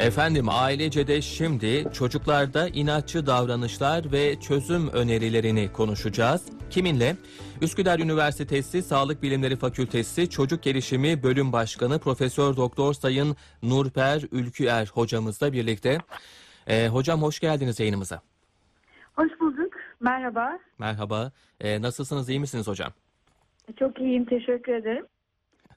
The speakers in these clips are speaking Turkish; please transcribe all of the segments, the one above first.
Efendim ailecede şimdi çocuklarda inatçı davranışlar ve çözüm önerilerini konuşacağız. Kiminle? Üsküdar Üniversitesi Sağlık Bilimleri Fakültesi Çocuk Gelişimi Bölüm Başkanı Profesör Doktor Sayın Nurper Ülküer hocamızla birlikte. Ee, hocam hoş geldiniz yayınımıza. Hoş bulduk. Merhaba. Merhaba. Ee, nasılsınız? iyi misiniz hocam? Çok iyiyim. Teşekkür ederim.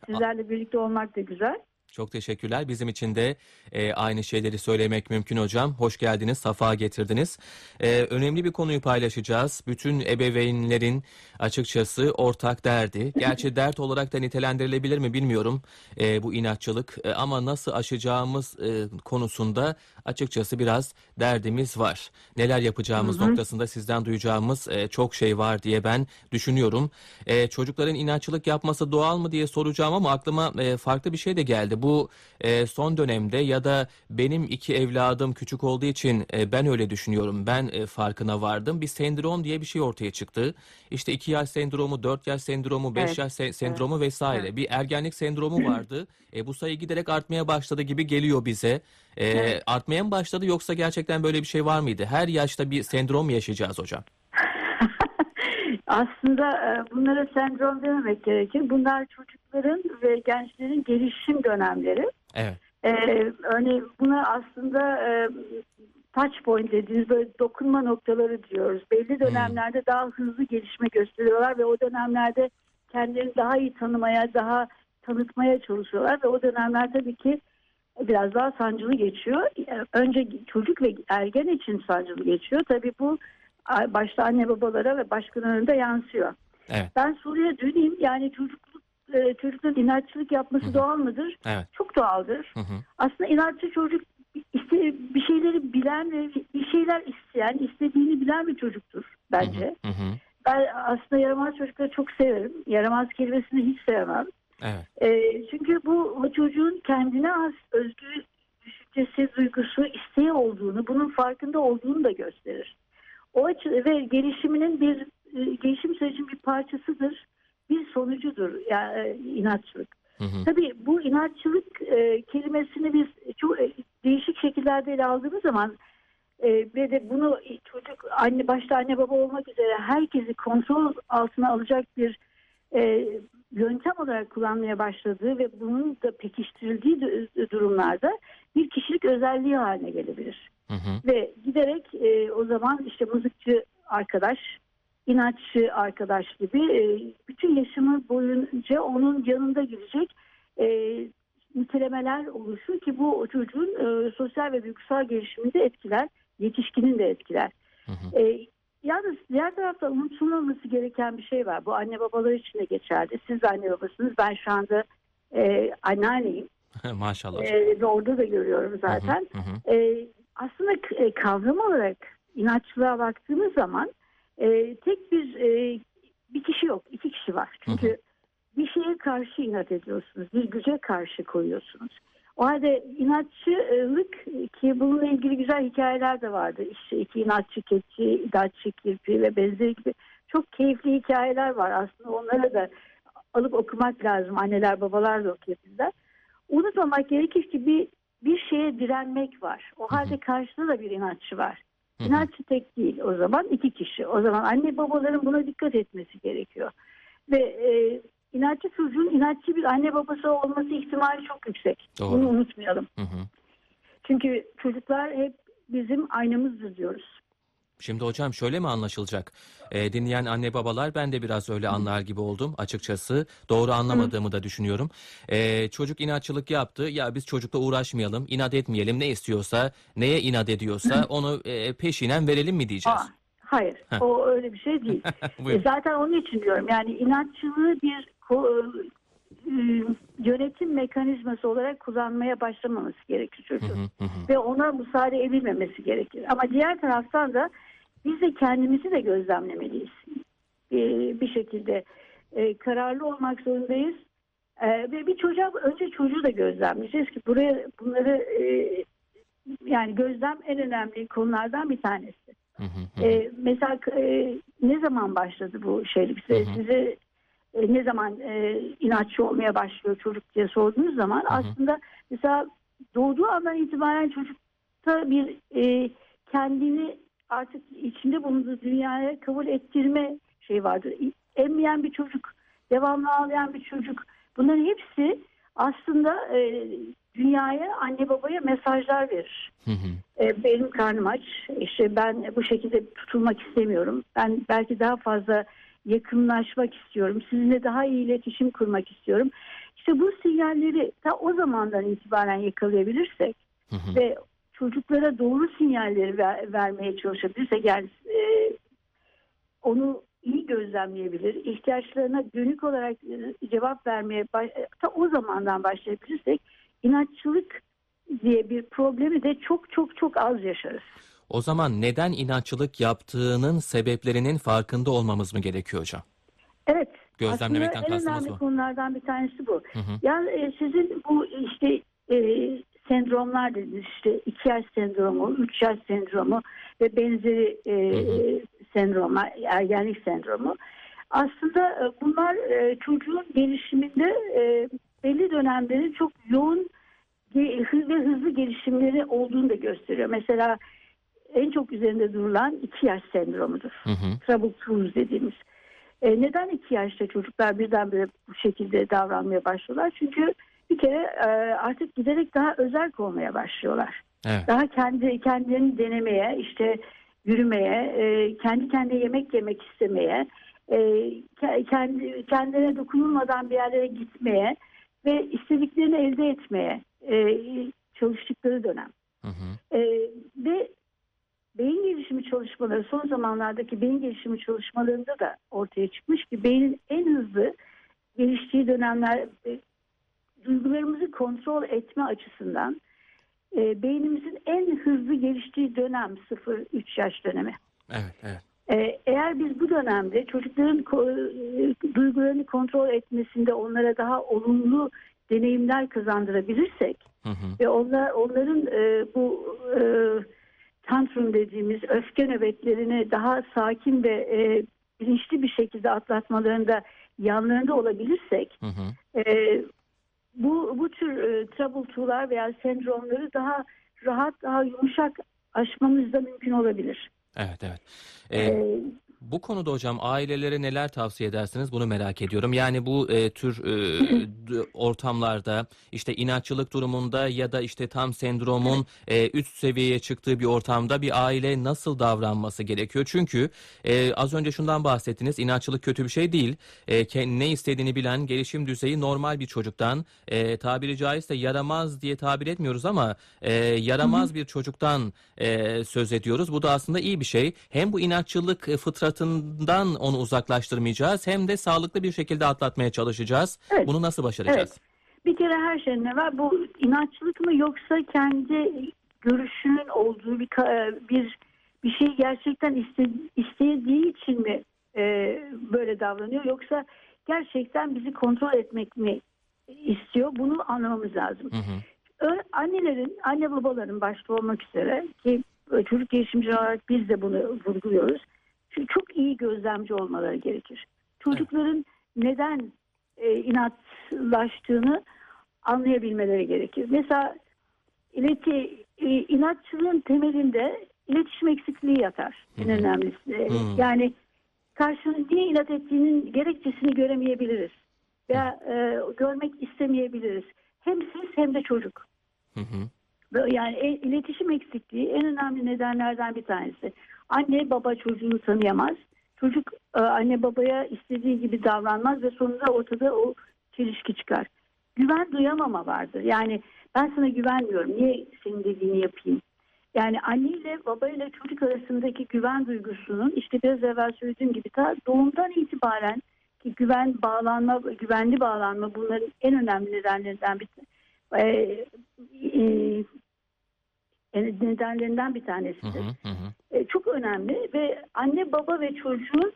Sizlerle birlikte olmak da güzel. Çok teşekkürler. Bizim için de e, aynı şeyleri söylemek mümkün hocam. Hoş geldiniz, safa getirdiniz. E, önemli bir konuyu paylaşacağız. Bütün ebeveynlerin açıkçası ortak derdi. Gerçi dert olarak da nitelendirilebilir mi bilmiyorum e, bu inatçılık. E, ama nasıl aşacağımız e, konusunda açıkçası biraz derdimiz var. Neler yapacağımız Hı hı. noktasında sizden duyacağımız e, çok şey var diye ben düşünüyorum. E, çocukların inatçılık yapması doğal mı diye soracağım ama aklıma e, farklı bir şey de geldi. Bu e, son dönemde ya da benim iki evladım küçük olduğu için e, ben öyle düşünüyorum. Ben e, farkına vardım. Bir sendrom diye bir şey ortaya çıktı. İşte iki yaş sendromu, dört yaş sendromu, beş Evet, yaş se- sendromu vesaire. evet. Bir ergenlik sendromu vardı. E, bu sayı giderek artmaya başladı gibi geliyor bize. E, Evet. Artmaya mı başladı yoksa gerçekten böyle bir şey var mıydı? Her yaşta bir sendrom yaşayacağız hocam? Aslında e, bunlara sendrom dememek gerekir. Bunlar çocukların ve gençlerin gelişim dönemleri. Evet. E, örneğin buna aslında e, touch point dediğimiz böyle dokunma noktaları diyoruz. Belli dönemlerde daha hızlı gelişme gösteriyorlar ve o dönemlerde kendilerini daha iyi tanımaya, daha tanıtmaya çalışıyorlar ve o dönemler tabii ki biraz daha sancılı geçiyor. E, Önce çocuk ve ergen için sancılı geçiyor. Tabii bu başta anne babalara ve başkalarına da yansıyor. Evet. Ben soruya döneyim. Yani çocukluk e, çocukların inatçılık yapması Hı hı. doğal mıdır? Evet. Çok doğaldır. Hı hı. Aslında inatçı çocuk iste, bir şeyleri bilen ve bir şeyler isteyen, istediğini bilen bir çocuktur bence. Hı hı. Ben aslında yaramaz çocukları çok severim. Yaramaz kelimesini hiç sevmem. Evet. E, çünkü bu o çocuğun kendine has özgü düşüncesi, duygusu, isteği olduğunu, bunun farkında olduğunu da gösterir. O açı ve gelişiminin bir e, gelişim sürecinin bir parçasıdır, bir sonucudur yani e, inatçılık. Hı hı. Tabii bu inatçılık e, kelimesini biz çok e, değişik şekillerde ele aldığımız zaman e, ve de bunu çocuk anne başta anne baba olmak üzere herkesi kontrol altına alacak bir e, yöntem olarak kullanmaya başladığı ve bunun da pekiştirildiği du- durumlarda bir kişilik özelliği haline gelebilir. Hı hı. Ve giderek e, o zaman işte mızıkçı arkadaş, inatçı arkadaş gibi e, bütün yaşamı boyunca onun yanında gidecek e, nitelemeler oluşur ki bu çocuğun e, sosyal ve duygusal gelişimini de etkiler, yetişkinin de etkiler. Hı hı. E, yalnız diğer tarafta unutulmaması gereken bir şey var. Bu anne babalar için de geçerli. Siz anne babasınız. Ben şu anda e, anneanneyim. Maşallah. E, ve orada da görüyorum zaten. Hı hı. E, aslında e, kavram olarak inatçılığa baktığımız zaman e, tek bir e, bir kişi yok, iki kişi var. Çünkü Hı bir şeye karşı inat ediyorsunuz, bir güce karşı koyuyorsunuz. O halde inatçılık ki bununla ilgili güzel hikayeler de vardı. İşte iki inatçı keçi, inatçı kirpi ve benzeri gibi çok keyifli hikayeler var. Aslında onlara da alıp okumak lazım. Anneler babalar da okuyabilirler. Unutmamak gerekir ki bir bir şeye direnmek var. O halde karşıda da bir inatçı var. İnatçı tek değil. O zaman iki kişi. O zaman anne babaların buna dikkat etmesi gerekiyor. Ve e, inatçı çocuğun inatçı bir anne babası olması ihtimali çok yüksek. Doğru. Bunu unutmayalım. Hı hı. Çünkü çocuklar hep bizim aynamızdır diyoruz. Şimdi hocam şöyle mi anlaşılacak? Ee, dinleyen anne babalar ben de biraz öyle anlar gibi oldum açıkçası. Doğru anlamadığımı da düşünüyorum. Ee, çocuk inatçılık yaptı. Ya biz çocukla uğraşmayalım, inat etmeyelim. Ne istiyorsa, neye inat ediyorsa onu e, peşinen verelim mi diyeceğiz? Aa, hayır. Heh. O öyle bir şey değil. E, zaten onun için diyorum. Yani inatçılığı bir e, yönetim mekanizması olarak kullanmaya başlamaması gerekir çocuğun. hı, hı hı. ve ona müsaade edilmemesi gerekir. Ama diğer taraftan da biz de kendimizi de gözlemlemeliyiz. Bir, bir şekilde e, kararlı olmak zorundayız. E, ve bir çocuğa önce çocuğu da gözlemleyeceğiz ki buraya bunları e, yani gözlem en önemli konulardan bir tanesi. Hı hı, hı hı. E, mesela e, ne zaman başladı bu şey? Size, Hı hı. size e, ne zaman e, inatçı olmaya başlıyor çocuk diye sorduğunuz zaman hı. aslında mesela doğduğu andan itibaren çocukta bir e, kendini artık içinde bulunduğu dünyaya kabul ettirme şey vardır. Emmeyen bir çocuk, devamlı ağlayan bir çocuk. Bunların hepsi aslında e, dünyaya, anne babaya mesajlar verir. Hı hı. E, benim karnım aç, işte ben bu şekilde tutulmak istemiyorum. Ben belki daha fazla yakınlaşmak istiyorum. Sizinle daha iyi iletişim kurmak istiyorum. İşte bu sinyalleri ta o zamandan itibaren yakalayabilirsek Hı hı. ve çocuklara doğru sinyalleri ver- vermeye çalışabilirsek yani e, onu iyi gözlemleyebilir, ihtiyaçlarına dönük olarak e, cevap vermeye e, ta o zamandan başlayabilirsek inatçılık diye bir problemi de çok çok çok az yaşarız. O zaman neden inatçılık yaptığının sebeplerinin farkında olmamız mı gerekiyor hocam? Evet. Gözlemlemekten aslında en kastımız önemli bu. konulardan bir tanesi bu. Hı hı. Yani e, sizin bu işte e, sendromlar dediniz işte iki yaş sendromu, üç yaş sendromu ve benzeri e, Hı sendromlar, ergenlik sendromu. Aslında e, bunlar e, çocuğun gelişiminde e, belli dönemlerin çok yoğun ve hızlı gelişimleri olduğunu da gösteriyor. Mesela en çok üzerinde durulan iki yaş sendromudur. Hı hı. Trouble twos dediğimiz. E, neden iki yaşta çocuklar birdenbire bu şekilde davranmaya başlıyorlar? Çünkü bir kere e, artık giderek daha özel olmaya başlıyorlar. Evet. Daha kendi kendilerini denemeye, işte yürümeye, e, kendi kendine yemek yemek istemeye, e, ke- kendi kendilerine dokunulmadan bir yerlere gitmeye ve istediklerini elde etmeye e, çalıştıkları dönem. Hı hı. Ee, ve beyin gelişimi çalışmaları son zamanlardaki beyin gelişimi çalışmalarında da ortaya çıkmış ki beynin en hızlı geliştiği dönemler e, duygularımızı kontrol etme açısından e, beynimizin en hızlı geliştiği dönem 0-3 yaş dönemi. Evet, evet. Ee, eğer biz bu dönemde çocukların ko- e, duygularını kontrol etmesinde onlara daha olumlu deneyimler kazandırabilirsek Hı hı. ve onlar onların e, bu e, tantrum dediğimiz öfke nöbetlerini daha sakin ve e, bilinçli bir şekilde atlatmalarında yanlarında olabilirsek Hı hı. e, bu bu tür e, trouble veya sendromları daha rahat daha yumuşak aşmamız da mümkün olabilir. Evet, evet. Ee, E, Bu konuda hocam ailelere neler tavsiye edersiniz bunu merak ediyorum. Yani bu e, tür e, ortamlarda işte inatçılık durumunda ya da işte tam sendromun e, üst seviyeye çıktığı bir ortamda bir aile nasıl davranması gerekiyor? Çünkü e, az önce şundan bahsettiniz inatçılık kötü bir şey değil. E, ne istediğini bilen gelişim düzeyi normal bir çocuktan e, tabiri caizse yaramaz diye tabir etmiyoruz ama e, yaramaz bir çocuktan e, söz ediyoruz. Bu da aslında iyi bir şey. Hem bu inatçılık e, fıtratından onu uzaklaştırmayacağız hem de sağlıklı bir şekilde atlatmaya çalışacağız. Evet. Bunu nasıl başaracağız? Bir kere her şeyin evvel bu inatçılık mı yoksa kendi görüşünün olduğu bir bir bir şey gerçekten iste, istediği için mi e, böyle davranıyor yoksa gerçekten bizi kontrol etmek mi istiyor bunu anlamamız lazım. Hı hı. Annelerin, anne babaların başta olmak üzere ki çocuk gelişimci olarak biz de bunu vurguluyoruz. Çünkü çok iyi gözlemci olmaları gerekir. Çocukların neden e, inatlaştığını anlayabilmeleri gerekir. Mesela ileti, e, inatçılığın temelinde iletişim eksikliği yatar. En önemlisi. Hı. Yani karşının niye inat ettiğinin gerekçesini göremeyebiliriz. Veya e, görmek istemeyebiliriz. Hem siz hem de çocuk. Hı hı. Yani e- iletişim eksikliği en önemli nedenlerden bir tanesi. Anne baba çocuğunu tanıyamaz. Çocuk e, anne babaya istediği gibi davranmaz ve sonunda ortada o çelişki çıkar. Güven duyamama vardır. Yani ben sana güvenmiyorum. Niye senin dediğini yapayım? Yani anne ile baba ile çocuk arasındaki güven duygusunun işte biraz evvel söylediğim gibi ta doğumdan itibaren ki güven bağlanma, güvenli bağlanma bunların en önemli nedenlerinden bir e, e, nedenlerinden bir tanesidir. hı. Hı hı. E, önemli ve anne baba ve çocuğun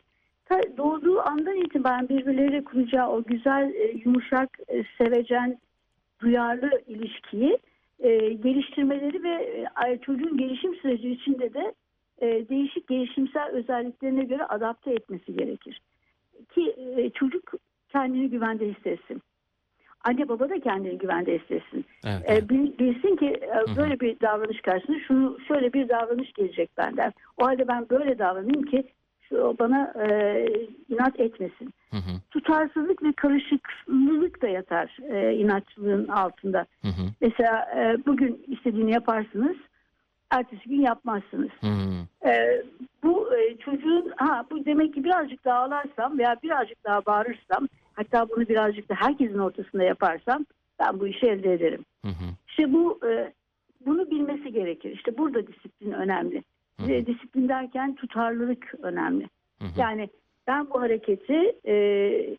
doğduğu andan itibaren birbirleriyle kuracağı o güzel e, yumuşak e, sevecen duyarlı ilişkiyi e, geliştirmeleri ve çocuğun gelişim süreci içinde de değişik gelişimsel özelliklerine göre adapte etmesi gerekir ki çocuk kendini güvende hissetsin. Anne baba da kendini güvende hissetsin. Evet. E, evet. bil- bilsin ki e, böyle bir davranış karşısında şunu şöyle bir davranış gelecek benden. O halde ben böyle davranayım ki bana e, inat etmesin. Hı hı. Tutarsızlık ve karışıklılık da yatar e, inatçılığın altında. Hı hı. Mesela e, bugün istediğini yaparsınız, ertesi gün yapmazsınız. Hı hı. E, bu e, çocuğun ha bu demek ki birazcık daha ağlarsam veya birazcık daha bağırırsam hatta bunu birazcık da herkesin ortasında yaparsam ben bu işi elde ederim. Hı hı. İşte bu e, bunu bilmesi gerekir. İşte burada disiplin önemli. Hı hı. Disiplin derken tutarlılık önemli. Hı hı. Yani ben bu hareketi e,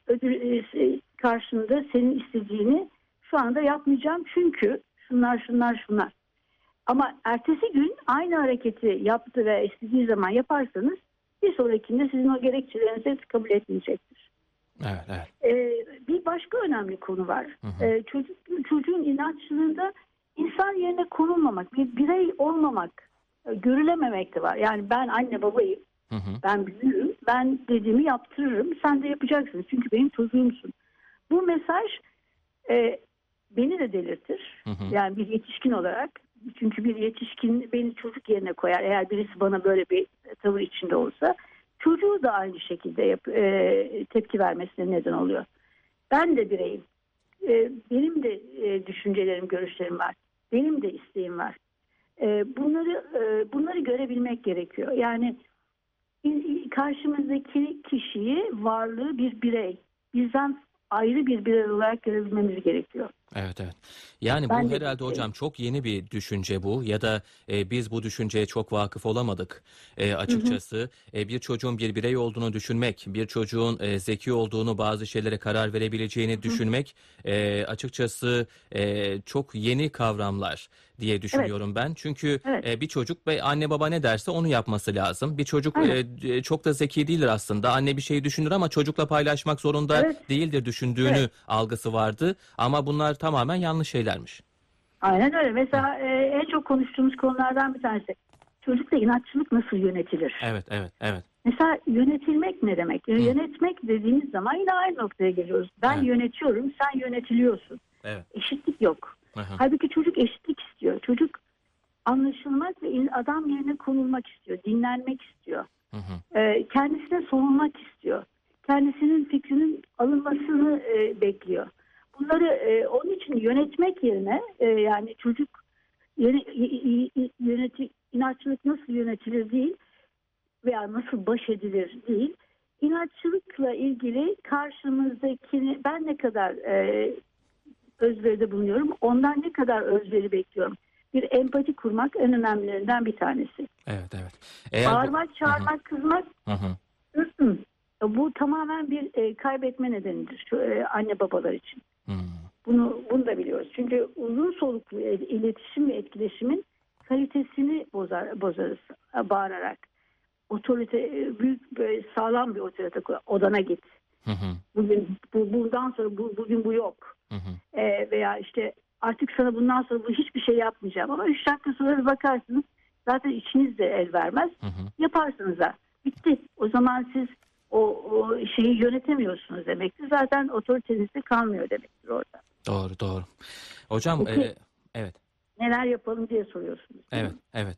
ödül e, karşında senin istediğini şu anda yapmayacağım çünkü şunlar şunlar şunlar. Ama ertesi gün aynı hareketi yaptı ve istediği zaman yaparsanız bir sonrakinde sizin o gerekçelerinizi kabul etmeyecektir. Evet, evet. Ee, bir başka önemli konu var. Hı hı. Ee, çocuk, çocuğun inatçılığında insan yerine konulmamak, bir birey olmamak, e, görülememek de var. Yani ben anne babayım, Hı hı. ben büyüğüm, ben dediğimi yaptırırım, sen de yapacaksın. Çünkü benim çocuğumsun. Bu mesaj e, beni de delirtir. Hı hı. Yani bir yetişkin olarak. Çünkü bir yetişkin beni çocuk yerine koyar. Eğer birisi bana böyle bir tavır içinde olsa çocuğu da aynı şekilde yap, e, tepki vermesine neden oluyor. Ben de bireyim. E, benim de e, düşüncelerim, görüşlerim var. Benim de isteğim var. E, bunları e, bunları görebilmek gerekiyor. Yani karşımızdaki kişiyi varlığı bir birey, bizden ayrı bir birey olarak görebilmemiz gerekiyor. Evet evet. Yani Ben bu de herhalde düşünüyorum. hocam çok yeni bir düşünce bu ya da e, biz bu düşünceye çok vakıf olamadık E, açıkçası. E, bir çocuğun bir birey olduğunu düşünmek, bir çocuğun e, zeki olduğunu, bazı şeylere karar verebileceğini düşünmek e, açıkçası e, çok yeni kavramlar diye düşünüyorum ben. Çünkü Evet. e, bir çocuk ve anne baba ne derse onu yapması lazım. Bir çocuk e, çok da zeki değildir aslında. Anne bir şeyi düşünür ama çocukla paylaşmak zorunda Evet. değildir düşündüğünü Evet. algısı vardı. Ama bunlar tamamen yanlış şeylermiş. Aynen öyle. Mesela e, en çok konuştuğumuz konulardan bir tanesi. Çocukla inatçılık nasıl yönetilir? Evet, evet, evet. Mesela yönetilmek ne demek? Yönetmek dediğimiz zaman yine aynı noktaya geliyoruz. Ben Evet. yönetiyorum, sen yönetiliyorsun. Evet. Eşitlik yok. Hı hı. Halbuki çocuk eşitlik istiyor. Çocuk anlaşılmak ve adam yerine konulmak istiyor. Dinlenmek istiyor. Hı hı. e, kendisine sorulmak istiyor. Kendisinin fikrinin alınmasını e, bekliyor. Bunları e, onun için yönetmek yerine e, yani çocuk yöneti, inatçılık nasıl yönetilir değil veya nasıl baş edilir değil. İnatçılıkla ilgili karşımızdakini ben ne kadar e, özveride bulunuyorum, ondan ne kadar özveri bekliyorum. Bir empati kurmak en önemlilerinden bir tanesi. Evet, evet. Eğer bu- Bağırmak, çağırmak, kızmak Hı hı. Hı hı. Bu tamamen bir e, kaybetme nedenidir şu, e, anne babalar için. Hı. Bunu bunu da biliyoruz. Çünkü uzun soluklu iletişim ve etkileşimin kalitesini bozar bozarız bağırarak. Otorite büyük böyle sağlam bir otorite odana git. Hı hı. Bugün bu, buradan sonra bu, bugün bu yok. Hı hı. E, veya işte artık sana bundan sonra bu hiçbir şey yapmayacağım ama üç dakika sonra bir bakarsınız zaten içiniz de el vermez Hı hı. yaparsınız da. Bitti. O zaman siz o, o şeyi yönetemiyorsunuz demektir. Zaten otoriteniz de kalmıyor demektir orada. Doğru, doğru. Hocam, Peki. e, evet, Neler yapalım diye soruyorsunuz. evet, mi? evet.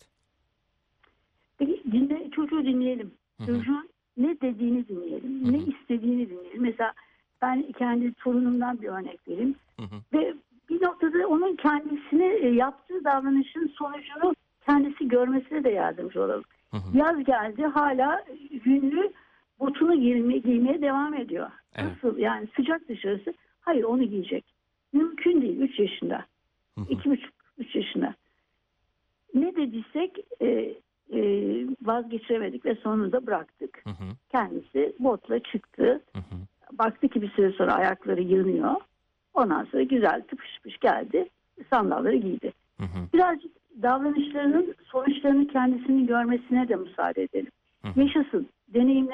Peki dinle, çocuğu dinleyelim. Çocuğun ne dediğini dinleyelim. Hı Ne istediğini dinleyelim. Mesela ben kendi torunumdan bir örnek vereyim. Hı hı. Ve bir noktada onun kendisine e, yaptığı davranışın sonucunu kendisi görmesine de yardımcı olalım. Hı hı. Yaz geldi hala günlü botunu giyme, giymeye devam ediyor. Evet. Nasıl yani sıcak dışarısı? Hayır onu giyecek. Mümkün değil 3 yaşında. Hı hı. 2,5-3 yaşında. Ne dediysek e, e, vazgeçiremedik ve sonunda bıraktık. Hı hı. Kendisi botla çıktı. Hı hı. Baktı ki bir süre sonra ayakları yığınıyor. Ondan sonra güzel tıpış tıpış geldi. Sandalları giydi. Hı hı. Birazcık davranışlarının sonuçlarını kendisinin görmesine de müsaade edelim. Hı. Yaşasın, tabii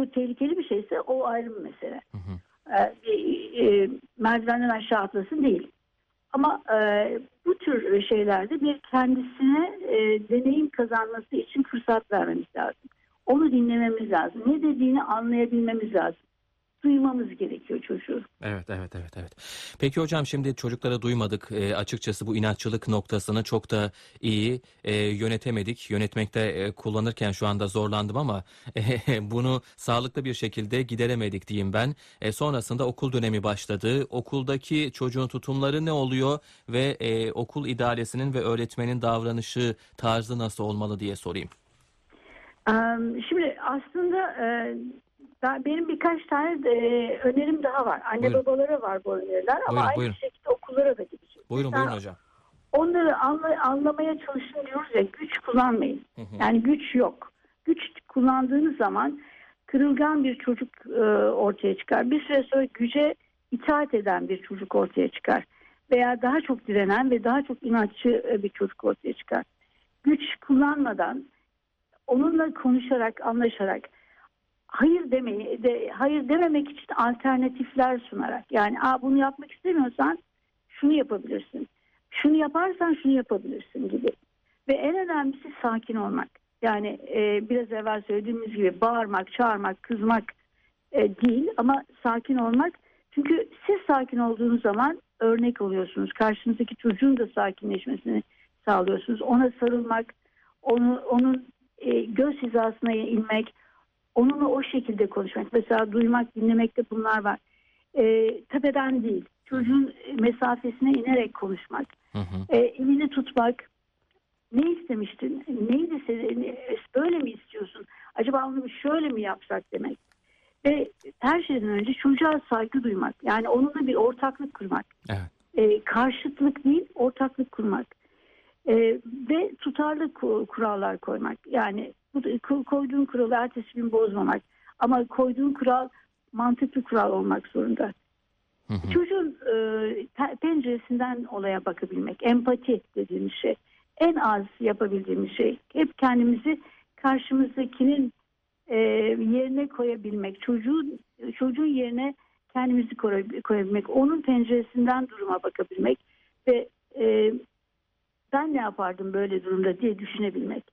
bu tehlikeli bir şeyse o ayrı bir mesele. Hı hı. Bir, e, merdivenden aşağı atlasın değil. Ama e, bu tür şeylerde bir kendisine e, deneyim kazanması için fırsat vermemiz lazım. Onu dinlememiz lazım. Ne dediğini anlayabilmemiz lazım. Duymamız gerekiyor çocuğu. Evet, evet, evet, evet. Peki hocam şimdi çocuklara duymadık. E, açıkçası bu inatçılık noktasını çok da iyi e, yönetemedik. Yönetmekte e, kullanırken şu anda zorlandım ama e, bunu sağlıklı bir şekilde gideremedik diyeyim ben. E, sonrasında okul dönemi başladı. Okuldaki çocuğun tutumları ne oluyor ve e, okul idaresinin ve öğretmenin davranışı tarzı nasıl olmalı diye sorayım. Şimdi aslında ben, benim birkaç tane de, e, önerim daha var. Anne Buyurun. babalara var bu öneriler ama Buyurun, aynı buyurun. şekilde okullara da gidecek. Buyurun Mesela buyurun hocam. Onları anla- anlamaya çalışın diyoruz ya güç kullanmayın. Hı hı. Yani güç yok. Güç kullandığınız zaman kırılgan bir çocuk e, ortaya çıkar. Bir süre sonra güce itaat eden bir çocuk ortaya çıkar. Veya daha çok direnen ve daha çok inatçı e, bir çocuk ortaya çıkar. Güç kullanmadan onunla konuşarak, anlaşarak hayır demeyi de hayır dememek için alternatifler sunarak yani Aa, bunu yapmak istemiyorsan şunu yapabilirsin. Şunu yaparsan şunu yapabilirsin gibi. Ve en önemlisi sakin olmak. Yani e, biraz evvel söylediğimiz gibi bağırmak, çağırmak, kızmak e, değil ama sakin olmak. Çünkü siz sakin olduğunuz zaman örnek oluyorsunuz. Karşınızdaki çocuğun da sakinleşmesini sağlıyorsunuz. Ona sarılmak, onu onun e, göz hizasına inmek, onunla o şekilde konuşmak. Mesela duymak, dinlemekte bunlar var. E, tepeden değil, çocuğun mesafesine inerek konuşmak, Hı hı. e, elini tutmak. Ne istemiştin? Neydi senin? Böyle mi istiyorsun? Acaba onu şöyle mi yapsak demek. Ve her şeyden önce çocuğa saygı duymak. Yani onunla bir ortaklık kurmak. Evet. E, karşıtlık değil, ortaklık kurmak. E, ve tutarlı ku- kurallar koymak. Yani bu ko- koyduğun kuralı ertesi gün bozmamak. Ama koyduğun kural mantıklı kural olmak zorunda. Hı hı. Çocuğun e, pe- penceresinden olaya bakabilmek, empati dediğimiz şey. En az yapabildiğimiz şey. Hep kendimizi karşımızdakinin e, yerine koyabilmek, çocuğun çocuğun yerine kendimizi koy- koyabilmek, onun penceresinden duruma bakabilmek ve e, ben ne yapardım böyle durumda diye düşünebilmek.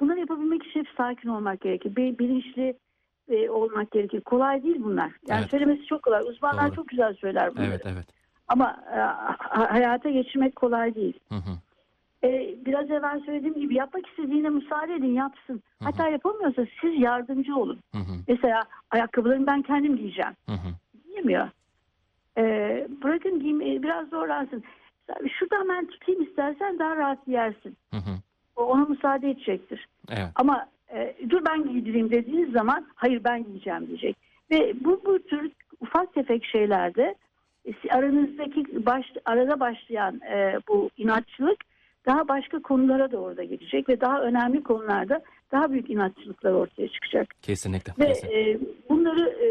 Bunları yapabilmek için hep sakin olmak gerekir. Bi- Bilinçli e, olmak gerekir. Kolay değil bunlar. Yani Evet. söylemesi çok kolay. Uzmanlar Doğru. çok güzel söyler bunları. Evet, evet. Ama e, ha- hayata geçirmek kolay değil. Hı hı. E, biraz evvel söylediğim gibi yapmak istediğine müsaade edin yapsın. Hatta yapamıyorsa siz yardımcı olun. Hı hı. Mesela ayakkabılarımı ben kendim giyeceğim. Hı hı. Giyemiyor. E, bırakın giymeyi biraz zorlansın. Şuradan ben tutayım istersen daha rahat giyersin. Hı hı. O ona müsaade edecektir. Evet. Ama e, dur ben giydireyim dediğiniz zaman hayır ben giyeceğim diyecek. Ve bu, bu tür ufak tefek şeylerde e, aranızdaki baş, arada başlayan e, bu inatçılık daha başka konulara doğru da gidecek ve daha önemli konularda daha büyük inatçılıklar ortaya çıkacak. Kesinlikle. Ve kesinlikle. e, bunları e,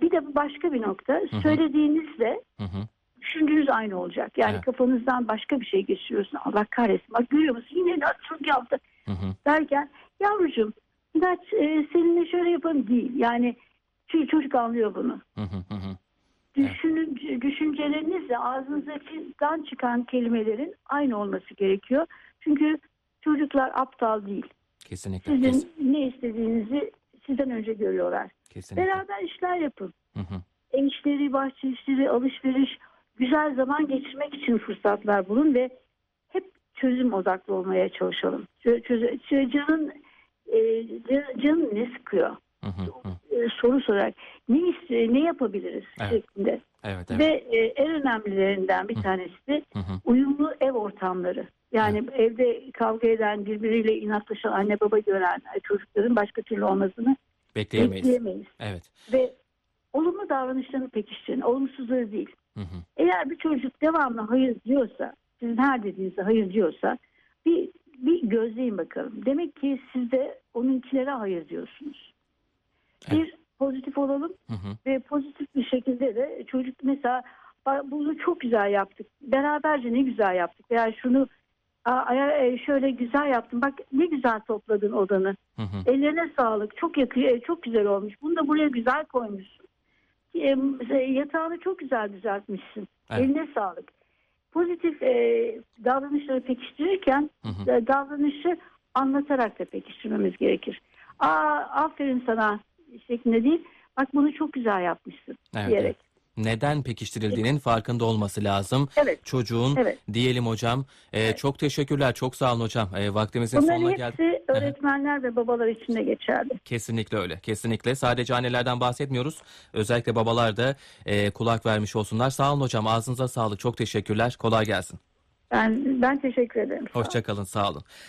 bir de başka bir nokta hı. söylediğinizle Hı hı. Düşündüğünüz aynı olacak. Yani Evet. kafanızdan başka bir şey geçiriyorsun. Allah kahretsin bak görüyor musun yine inatçılık yaptı Hı hı. derken yavrucuğum inat e, seninle şöyle yapalım değil. Yani çünkü çocuk anlıyor bunu. Hı hı. Hı hı. Düşünün, düşüncelerinizle ağzınızdan çıkan kelimelerin aynı olması gerekiyor. Çünkü çocuklar aptal değil. Kesinlikle. Sizin Kes- ne istediğinizi sizden önce görüyorlar. kesinlikle. Beraber işler yapın. Hı hı. Ev işleri, bahçe işleri, alışveriş, güzel zaman geçirmek için fırsatlar bulun ve hep çözüm odaklı olmaya çalışalım. Canın e, can- canın ne sıkıyor? Hı hı. Hı. E, soru sorarak ne iste- ne yapabiliriz Evet. şeklinde. Evet, evet. Ve en önemlilerinden bir tanesi de uyumlu ev ortamları. Yani evde kavga eden, birbiriyle inatlaşan anne baba gören çocukların başka türlü olmasını Bekleyemeyiz. bekleyemeyiz. Evet. Ve olumlu davranışlarını pekiştirin, olumsuzları değil. Hı hı. Eğer bir çocuk devamlı hayır diyorsa, sizin her dediğinizde hayır diyorsa bir, bir gözleyin bakalım. Demek ki siz de onunkilere hayır diyorsunuz. Bir pozitif olalım Hı hı. ve pozitif bir şekilde de çocuk mesela "Bak bunu çok güzel yaptık. Beraberce ne güzel yaptık. Veya şunu "Aa, aya- e, şöyle güzel yaptın. Bak ne güzel topladın odanı. Hı hı. Ellerine sağlık. Çok yakıyor, çok güzel olmuş. Bunu da buraya güzel koymuşsun. E, Yatağını çok güzel düzeltmişsin. Evet. Eline sağlık. Pozitif e, davranışları pekiştirirken Hı hı. e, davranışı anlatarak da pekiştirmemiz gerekir. Aa aferin sana şeklinde değil. bak bunu çok güzel yapmışsın Evet. diyerek. Neden pekiştirildiğinin farkında olması lazım. Evet. Çocuğun Evet. diyelim hocam. E, Çok teşekkürler. Çok sağ olun hocam. E, vaktimizin Bunların sonuna hepsi geldik. öğretmenler ve babalar için de geçerli. Kesinlikle öyle. Kesinlikle. Sadece annelerden bahsetmiyoruz. Özellikle babalar da e, kulak vermiş olsunlar. Sağ olun hocam. Ağzınıza sağlık. Çok teşekkürler. Kolay gelsin. Ben ben teşekkür ederim. Hoşçakalın. Sağ olun.